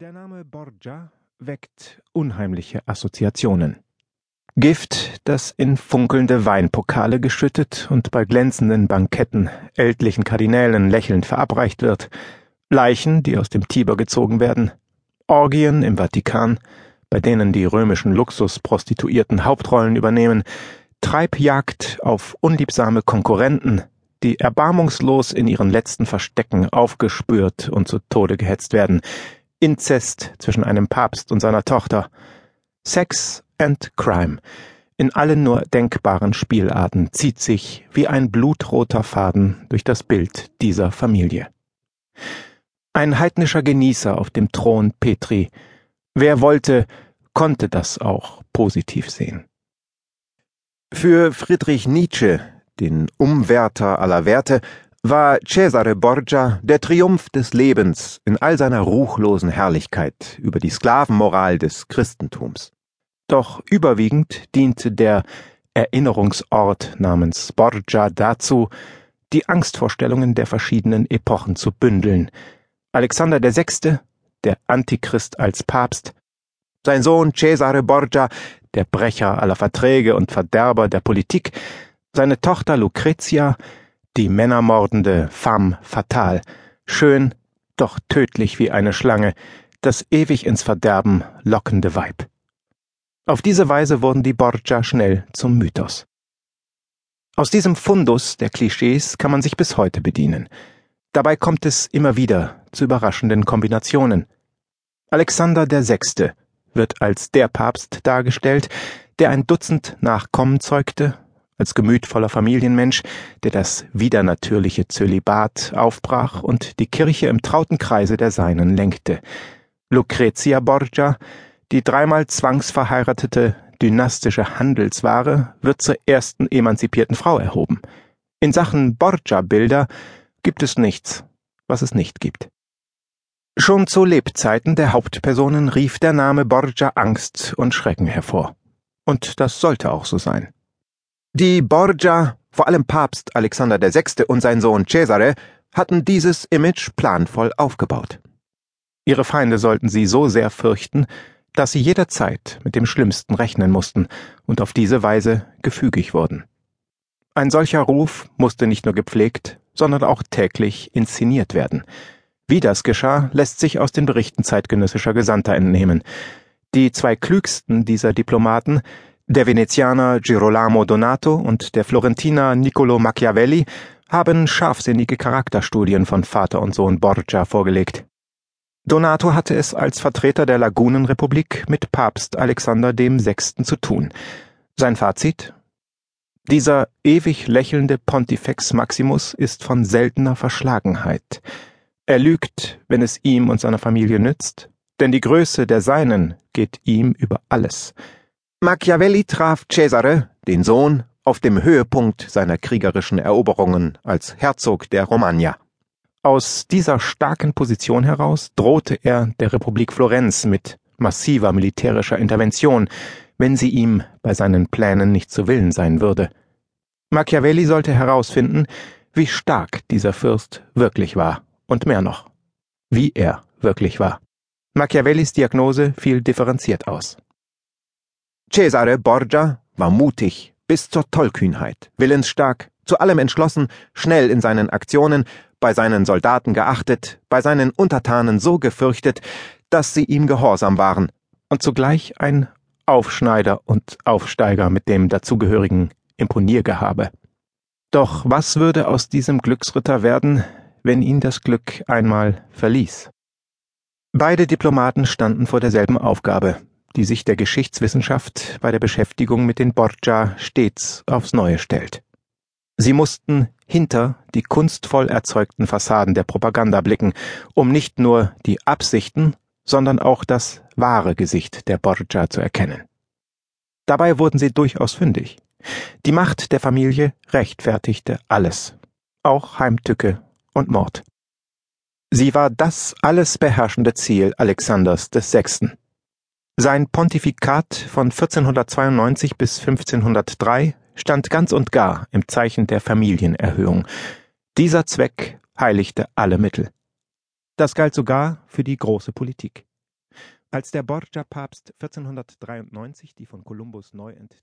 Der Name Borgia weckt unheimliche Assoziationen. Gift, das in funkelnde Weinpokale geschüttet und bei glänzenden Banketten ältlichen Kardinälen lächelnd verabreicht wird, Leichen, die aus dem Tiber gezogen werden, Orgien im Vatikan, bei denen die römischen Luxusprostituierten Hauptrollen übernehmen, Treibjagd auf unliebsame Konkurrenten, die erbarmungslos in ihren letzten Verstecken aufgespürt und zu Tode gehetzt werden, Inzest zwischen einem Papst und seiner Tochter, Sex and Crime, in allen nur denkbaren Spielarten zieht sich wie ein blutroter Faden durch das Bild dieser Familie. Ein heidnischer Genießer auf dem Thron Petri, wer wollte, konnte das auch positiv sehen. Für Friedrich Nietzsche, den Umwärter aller Werte, war Cesare Borgia der Triumph des Lebens in all seiner ruchlosen Herrlichkeit über die Sklavenmoral des Christentums. Doch überwiegend diente der Erinnerungsort namens Borgia dazu, die Angstvorstellungen der verschiedenen Epochen zu bündeln. Alexander VI., der Antichrist als Papst, sein Sohn Cesare Borgia, der Brecher aller Verträge und Verderber der Politik, seine Tochter Lucretia, die männermordende femme fatale, schön, doch tödlich wie eine Schlange, das ewig ins Verderben lockende Weib. Auf diese Weise wurden die Borgia schnell zum Mythos. Aus diesem Fundus der Klischees kann man sich bis heute bedienen. Dabei kommt es immer wieder zu überraschenden Kombinationen. Alexander VI. wird als der Papst dargestellt, der ein Dutzend Nachkommen zeugte als gemütvoller Familienmensch, der das widernatürliche Zölibat aufbrach und die Kirche im trauten Kreise der Seinen lenkte. Lucretia Borgia, die dreimal zwangsverheiratete dynastische Handelsware, wird zur ersten emanzipierten Frau erhoben. In Sachen Borgia-Bilder gibt es nichts, was es nicht gibt. Schon zu Lebzeiten der Hauptpersonen rief der Name Borgia Angst und Schrecken hervor. Und das sollte auch so sein. Die Borgia, vor allem Papst Alexander VI. und sein Sohn Cesare, hatten dieses Image planvoll aufgebaut. Ihre Feinde sollten sie so sehr fürchten, dass sie jederzeit mit dem Schlimmsten rechnen mussten und auf diese Weise gefügig wurden. Ein solcher Ruf musste nicht nur gepflegt, sondern auch täglich inszeniert werden. Wie das geschah, lässt sich aus den Berichten zeitgenössischer Gesandter entnehmen. Die zwei klügsten dieser Diplomaten der Venezianer Girolamo Donato und der Florentiner Niccolo Machiavelli haben scharfsinnige Charakterstudien von Vater und Sohn Borgia vorgelegt. Donato hatte es als Vertreter der Lagunenrepublik mit Papst Alexander VI. zu tun. Sein Fazit? Dieser ewig lächelnde Pontifex Maximus ist von seltener Verschlagenheit. Er lügt, wenn es ihm und seiner Familie nützt, denn die Größe der Seinen geht ihm über alles. Machiavelli traf Cesare, den Sohn, auf dem Höhepunkt seiner kriegerischen Eroberungen als Herzog der Romagna. Aus dieser starken Position heraus drohte er der Republik Florenz mit massiver militärischer Intervention, wenn sie ihm bei seinen Plänen nicht zu Willen sein würde. Machiavelli sollte herausfinden, wie stark dieser Fürst wirklich war, und mehr noch, wie er wirklich war. Machiavellis Diagnose fiel differenziert aus. Cesare Borgia war mutig bis zur Tollkühnheit, willensstark, zu allem entschlossen, schnell in seinen Aktionen, bei seinen Soldaten geachtet, bei seinen Untertanen so gefürchtet, dass sie ihm gehorsam waren, und zugleich ein Aufschneider und Aufsteiger mit dem dazugehörigen Imponiergehabe. Doch was würde aus diesem Glücksritter werden, wenn ihn das Glück einmal verließ? Beide Diplomaten standen vor derselben Aufgabe, die sich der Geschichtswissenschaft bei der Beschäftigung mit den Borgia stets aufs Neue stellt. Sie mussten hinter die kunstvoll erzeugten Fassaden der Propaganda blicken, um nicht nur die Absichten, sondern auch das wahre Gesicht der Borgia zu erkennen. Dabei wurden sie durchaus fündig. Die Macht der Familie rechtfertigte alles, auch Heimtücke und Mord. Sie war das alles beherrschende Ziel Alexanders VI. Sein Pontifikat von 1492 bis 1503 stand ganz und gar im Zeichen der Familienerhöhung. Dieser Zweck heiligte alle Mittel. Das galt sogar für die große Politik. Als der Borgia-Papst 1493 die von Kolumbus neu entdeckte